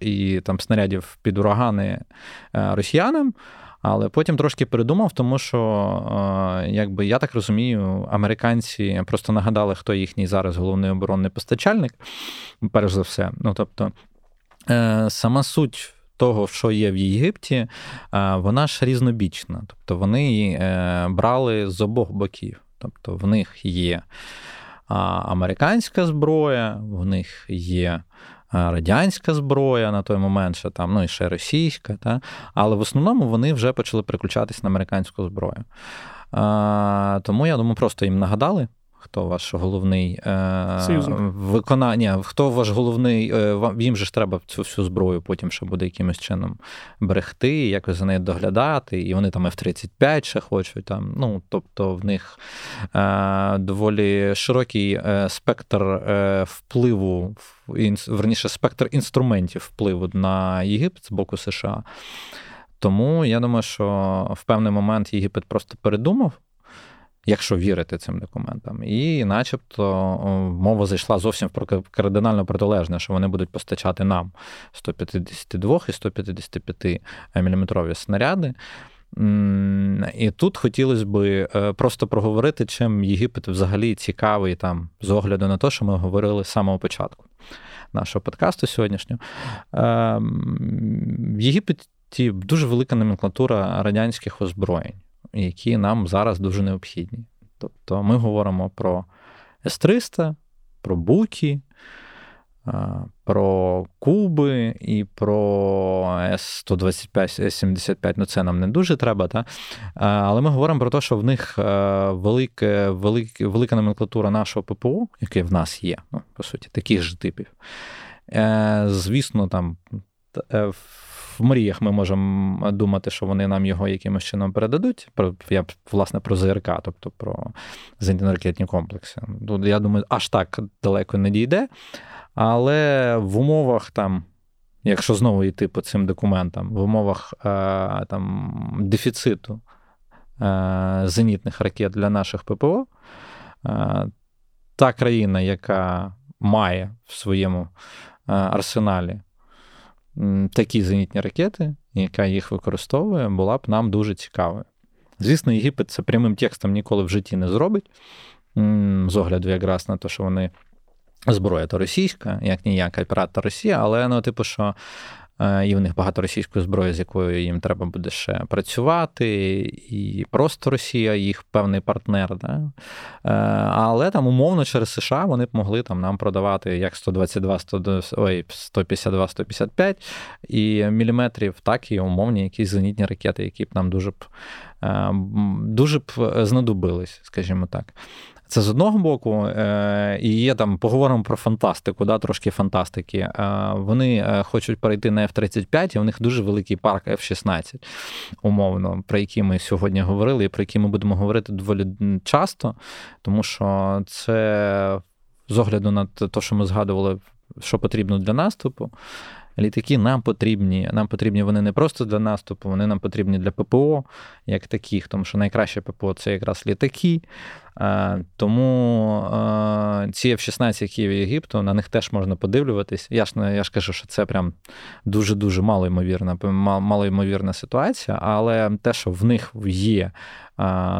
[SPEAKER 2] і там снарядів під урагани росіянам. Але потім трошки передумав, тому що, е, якби я так розумію, американці просто нагадали, хто їхній зараз головний оборонний постачальник, перш за все. Ну тобто, е, сама суть. Того, що є в Єгипті, е, вона ж різнобічна. Тобто вони брали з обох боків. Тобто в них є американська зброя, в них є радянська зброя на той момент, ще там, ну і ще російська, та? але в основному вони вже почали переключатись на американську зброю. А, Тому я думаю, просто їм нагадали. Хто ваш головний
[SPEAKER 1] Союзник.
[SPEAKER 2] виконання, хто ваш головний, їм же ж треба цю всю зброю потім ще буде якимось чином берегти, якось за нею доглядати, і вони там F-35 ще хочуть. Там, ну, Тобто в них доволі широкий спектр впливу, верніше, спектр інструментів впливу на Єгипет з боку США. Тому я думаю, що в певний момент Єгипет просто передумав, якщо вірити цим документам, і начебто мова зайшла зовсім про кардинально протилежне, що вони будуть постачати нам 152 і 155 мм снаряди. І тут хотілося б е, просто проговорити, чим Єгипет взагалі цікавий там з огляду на те, що ми говорили з самого початку нашого подкасту сьогоднішнього. Ем, в Єгипеті дуже велика номенклатура радянських озброєнь, які нам зараз дуже необхідні. Тобто ми говоримо про С-300, про Буки, про Куби і про С-125, С-75. Ну, це нам не дуже треба. Та? Але ми говоримо про те, що в них велике, велике, велика номенклатура нашого ППО, яке в нас є, ну, по суті, таких ж типів. Е, звісно, там. В мріях ми можемо думати, що вони нам його якимось чином передадуть. Я власне про ЗРК, тобто про зенітно-ракетні комплекси. Я думаю, аж так далеко не дійде. Але в умовах там, якщо знову йти по цим документам, в умовах е, там, дефіциту е, зенітних ракет для наших ППО, е, та країна, яка має в своєму арсеналі такі зенітні ракети, яка їх використовує, була б нам дуже цікавою. Звісно, Єгипет це прямим текстом ніколи в житті не зробить, з огляду якраз на те, що вони зброя то російська, як ніяка пірат Росія, але ну, типу, що і в них багато російської зброї, з якою їм треба буде ще працювати, і просто Росія їх певний партнер. Да? Е, але там умовно через США вони б могли там нам продавати як 122, 152, 155 і міліметрів, так і умовні якісь зенітні ракети, які б нам дуже б е, дуже б знадобились, скажімо так. Це з одного боку, е, і є там, поговоримо про фантастику, да, трошки фантастики. Е, вони е, хочуть перейти на F-35, і у них дуже великий парк F-16, умовно, про який ми сьогодні говорили, і про який ми будемо говорити доволі часто, тому що це з огляду на те, що ми згадували, що потрібно для наступу. Літаки нам потрібні. Нам потрібні вони не просто для наступу, вони нам потрібні для ППО, як таких, тому що найкраще ППО це якраз літаки. Тому ці F-16, які в Єгипту, на них теж можна подивлюватись. Я ж я ж кажу, що це прям дуже-дуже малоймовірна, малоймовірна ситуація, але те, що в них є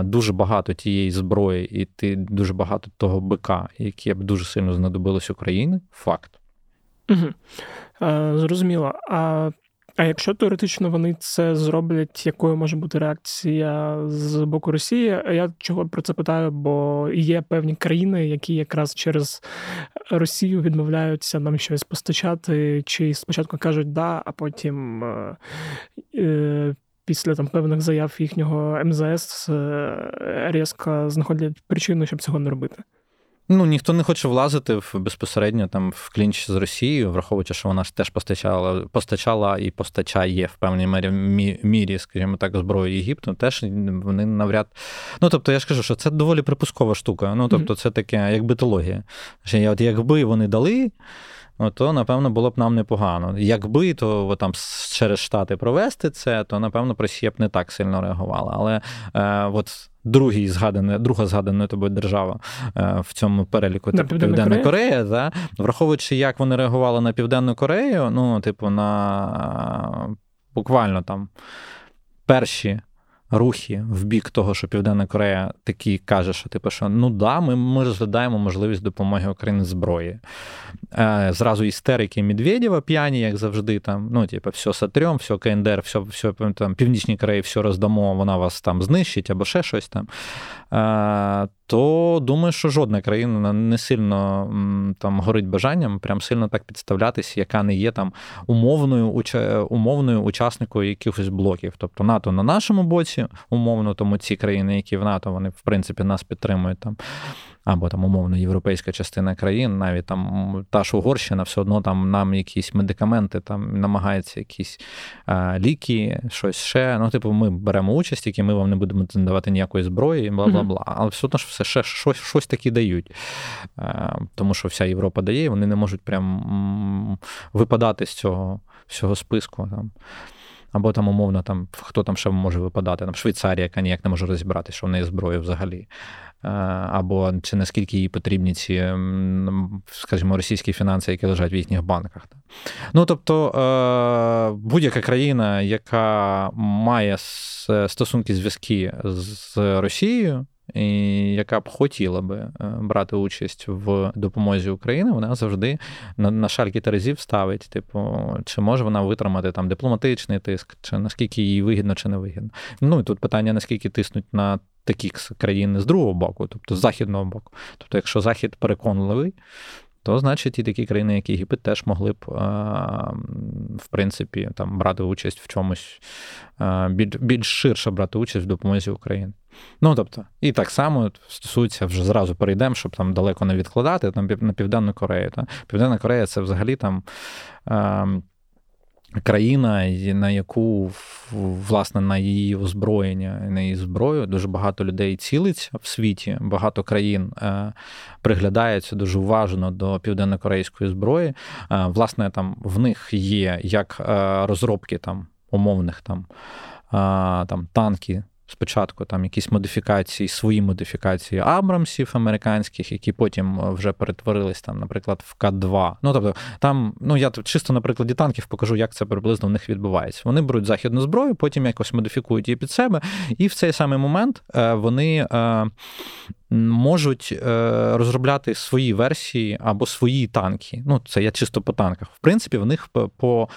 [SPEAKER 2] дуже багато тієї зброї, і ти дуже багато того БК, яке б дуже сильно знадобилось Україні, факт.
[SPEAKER 1] Угу. Зрозуміло. А а якщо теоретично вони це зроблять, якою може бути реакція з боку Росії? Я чого про це питаю? Бо є певні країни, які якраз через Росію відмовляються нам щось постачати, чи спочатку кажуть да, а потім. Е, е, після там певних заяв їхнього МЗС е, різко знаходять причину, щоб цього не робити.
[SPEAKER 2] Ну, ніхто не хоче влазити в безпосередньо там в клінч з Росією, враховуючи, що вона ж теж постачала постачала і постачає в певній мірі, мірі, скажімо так, зброю Єгипту. Теж вони навряд. Ну тобто, я ж кажу, що це доволі припускова штука. Ну тобто, це таке, як битологія. От якби вони дали. То, напевно, було б нам непогано. Якби то там через Штати провести це, то напевно Росія б не так сильно реагувала. Але е, от другий згаданий, друга згадана тобою держава е, в цьому переліку
[SPEAKER 1] типу, Південна
[SPEAKER 2] Корея, да? враховуючи, як вони реагували на Південну Корею, ну, типу, на буквально там перші рухи в бік того, що Південна Корея такі каже, що типу, що ну да, ми ми розглядаємо можливість допомоги Україні зброї. Е, Зразу істерики Медведєва п'яні, як завжди, там, ну, типу, все сотрем, все КНДР, все, все там, Північній Кореї все роздамо, вона вас там знищить або ще щось там. Е, то думаю, що жодна країна не сильно там горить бажанням прям сильно так підставлятися, яка не є там умовною умовною учасникою якихось блоків. Тобто НАТО на нашому боці, умовно, тому ці країни, які в НАТО, вони в принципі нас підтримують там. Або там умовно європейська частина країн, навіть там та ж Угорщина, все одно там нам якісь медикаменти, там намагаються якісь а, ліки, щось ще. Ну, типу, ми беремо участь, тільки ми вам не будемо давати ніякої зброї, бла бла бла. Але все одно ж все ще щось щось таки дають. А, тому що вся Європа дає, вони не можуть прям випадати з цього всього списку. Там. Або там, умовно, там, хто там ще може випадати, там Швейцарія, яка ніяк не може розібрати, що в неї зброя взагалі. Е, або чи наскільки їй потрібні ці, скажімо, російські фінанси, які лежать в їхніх банках. Ну тобто е, будь-яка країна, яка має стосунки зв'язки з Росією, і яка б хотіла би е, брати участь в допомозі України, вона завжди на на шальки терезів ставить, типу, чи може вона витримати там дипломатичний тиск, чи наскільки їй вигідно, чи не вигідно. Ну і тут питання: наскільки тиснуть на такі країни з другого боку, тобто з західного боку. Тобто, якщо Захід переконливий, то значить і такі країни, як Єгипет, теж могли б, в принципі, там брати участь в чомусь більш ширше брати участь в допомозі Україні. Ну, тобто, і так само стосується, вже зразу перейдемо, щоб там далеко не відкладати, там на Південну Корею. Та? Південна Корея це взагалі там країна, на яку власне на її озброєння, на її зброю дуже багато людей цілиться в світі. Багато країн е, приглядаються дуже уважно до південно-корейської зброї. Е, власне, там в них є як е, розробки там умовних там, там танки спочатку там якісь модифікації, свої модифікації Абрамсів американських, які потім е, вже перетворились там, наприклад, в К2. Ну тобто, там, ну я чисто на прикладі танків покажу, як це приблизно в них відбувається. Вони беруть західну зброю, потім якось модифікують її під себе, і в цей самий момент е, вони. Е, можуть розробляти свої версії або свої танки. Ну, це я чисто по танках. В принципі, в них по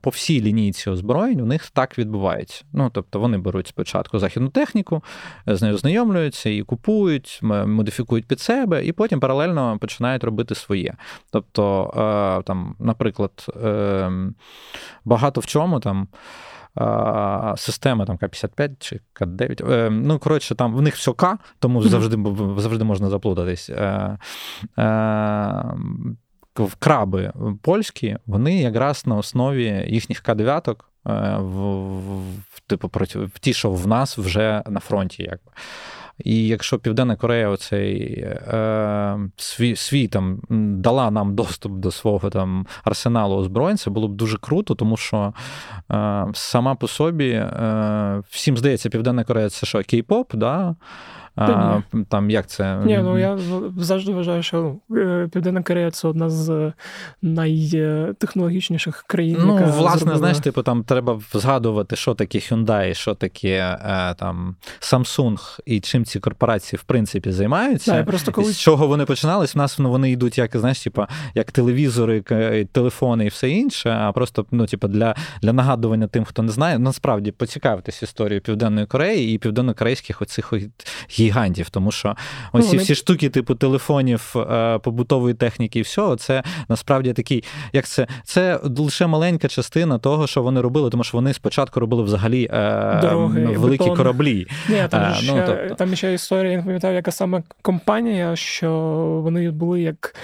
[SPEAKER 2] по всій лінійці озброєнь у них так відбувається. Ну, тобто вони беруть спочатку західну техніку, з нею знайомлюються і купують, модифікують під себе, і потім паралельно починають робити своє. Тобто, там, наприклад, ем, багато в чому там. Система там К-55 чи К-9. Ем, ну, коротше, там в них все К, тому завжди завжди можна заплутатись. Краби польські, вони якраз на основі їхніх К-9 е, в, типу, в ті, що в нас вже на фронті. якби. І якщо Південна Корея оцей е, свій свій там дала нам доступ до свого там арсеналу озброєнь, це було б дуже круто, тому що е, сама по собі е, всім здається, Південна Корея це що, кей-поп, да? А, Там як це?
[SPEAKER 1] Ні, ну я завжди вважаю, що е, Південна Корея це одна з найтехнологічніших країн.
[SPEAKER 2] Ну,
[SPEAKER 1] яка
[SPEAKER 2] власне,
[SPEAKER 1] зробила...
[SPEAKER 2] знаєш, типу, там треба згадувати, що таке Hyundai, що таке е, там Samsung і чим ці корпорації в принципі займаються.
[SPEAKER 1] Да, просто коли...
[SPEAKER 2] З чого вони починались? У нас ну, вони йдуть, як знаєш, типу, як телевізори, телефони і все інше. А просто ну, типу, для для нагадування тим, хто не знає, насправді поцікавитись історією Південної Кореї і південно-корейських оцих гігантів, тому що ось ну, вони... всі штуки, типу телефонів, е, побутової техніки, і всього, це насправді такий, як це це лише маленька частина того, що вони робили, тому що вони спочатку робили взагалі е,
[SPEAKER 1] Дороги,
[SPEAKER 2] великі
[SPEAKER 1] бетон.
[SPEAKER 2] кораблі.
[SPEAKER 1] Ні, там, е, ще, ну, тобто... там ще історія, я не пам'ятаю, яка саме компанія, що вони були як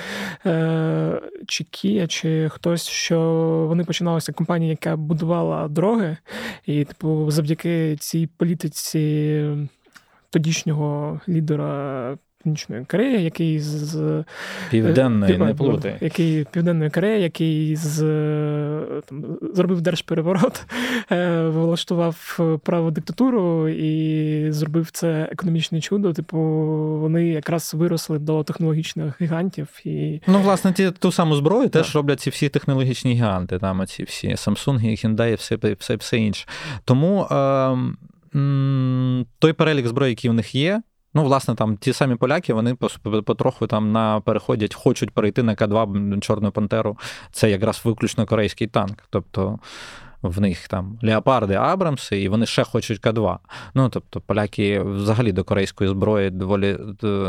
[SPEAKER 1] е, чи Kia, чи хтось, що вони починалися компанія, яка будувала дороги, і, типу, завдяки цій політиці тодішнього лідера Північної Кореї, який з
[SPEAKER 2] Південної не плути.
[SPEAKER 1] який Південної Кореї, який з там, зробив держпереворот, е, влаштував право диктатуру і зробив це економічне чудо. Типу, вони якраз виросли до технологічних гігантів. І...
[SPEAKER 2] Ну, власне, ті ту саму зброю теж да. роблять ці всі технологічні гіганти. Там оці всі Samsung, Hyundai, все все, все інше. Тому. Е- той перелік зброї, який в них є. Ну, власне, там ті самі поляки, вони потроху там на переходять, хочуть перейти на К2 Чорну Пантеру. Це якраз виключно корейський танк. Тобто в них там Леопарди, Абрамси, і вони ще хочуть К2. Ну, тобто, поляки взагалі до корейської зброї доволі,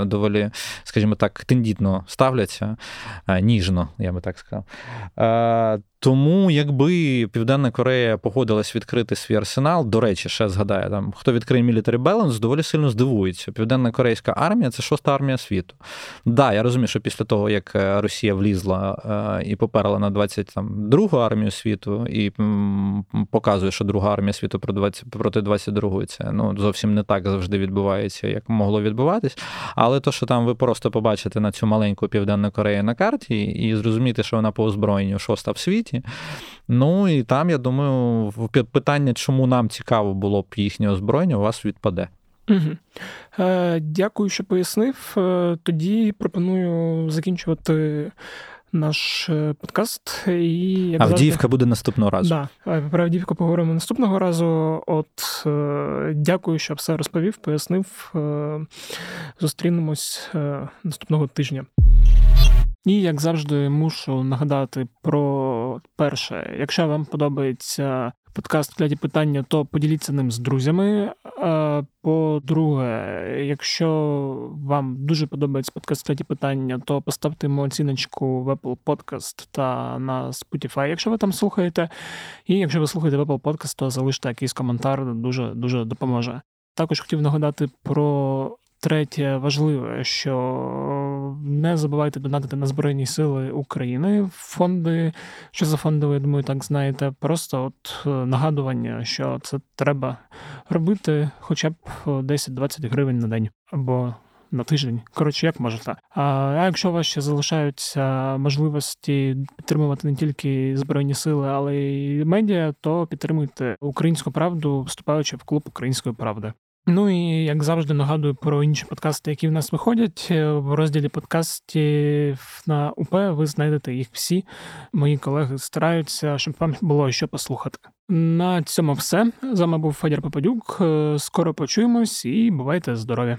[SPEAKER 2] доволі, скажімо так, тендітно ставляться, ніжно, я би так сказав. Тому, якби Південна Корея погодилась відкрити свій арсенал, до речі, ще згадаю, там хто відкриє Military Balance, доволі сильно здивується. Південна корейська армія це шоста армія світу. Да, я розумію, що після того, як е, Росія влізла е, і поперла на 22-гу армію світу, і показує, що друга армія світу проти 22-ї, це ну зовсім не так завжди відбувається, як могло відбуватись. Але то, що там ви просто побачите на цю маленьку Південну Корею на карті, і зрозуміти, що вона по озброєнню шоста в світі. Ну і там, я думаю, питання, чому нам цікаво було б їхнє озброєння, у вас відпаде.
[SPEAKER 1] Угу. Е, Дякую, що пояснив. Е, тоді пропоную закінчувати наш е, подкаст. І, як
[SPEAKER 2] Авдіївка завжди... буде наступного разу.
[SPEAKER 1] Да, Про Авдіївку поговоримо наступного разу. От дякую, що все розповів, пояснив. Зустрінемось наступного тижня. І, як завжди, мушу нагадати про перше, якщо вам подобається подкаст «Кляті питання, то поділіться ним з друзями. По-друге, якщо вам дуже подобається подкаст «Кляті питання, то поставте йому оціночку в Apple Podcast та на Spotify, якщо ви там слухаєте. І якщо ви слухаєте в Apple Podcast, то залиште якийсь коментар, дуже дуже допоможе. Також хотів нагадати про Третє важливе, що не забувайте донатити на Збройні Сили України. Фонди, що за фонди, ви думаю, так знаєте. Просто от е, нагадування, що це треба робити хоча б 10-20 гривень на день або на тиждень. Коротше, як можете. А якщо у вас ще залишаються можливості підтримувати не тільки Збройні Сили, але й медіа, то підтримуйте українську правду, вступаючи в клуб української правди. Ну і як завжди нагадую про інші подкасти, які в нас виходять. Е, в розділі подкастів на УП ви знайдете їх всі. Мої колеги стараються, щоб вам було що послухати. На цьому все. З вами був Федір Попадюк. Е, скоро почуємось і бувайте здорові!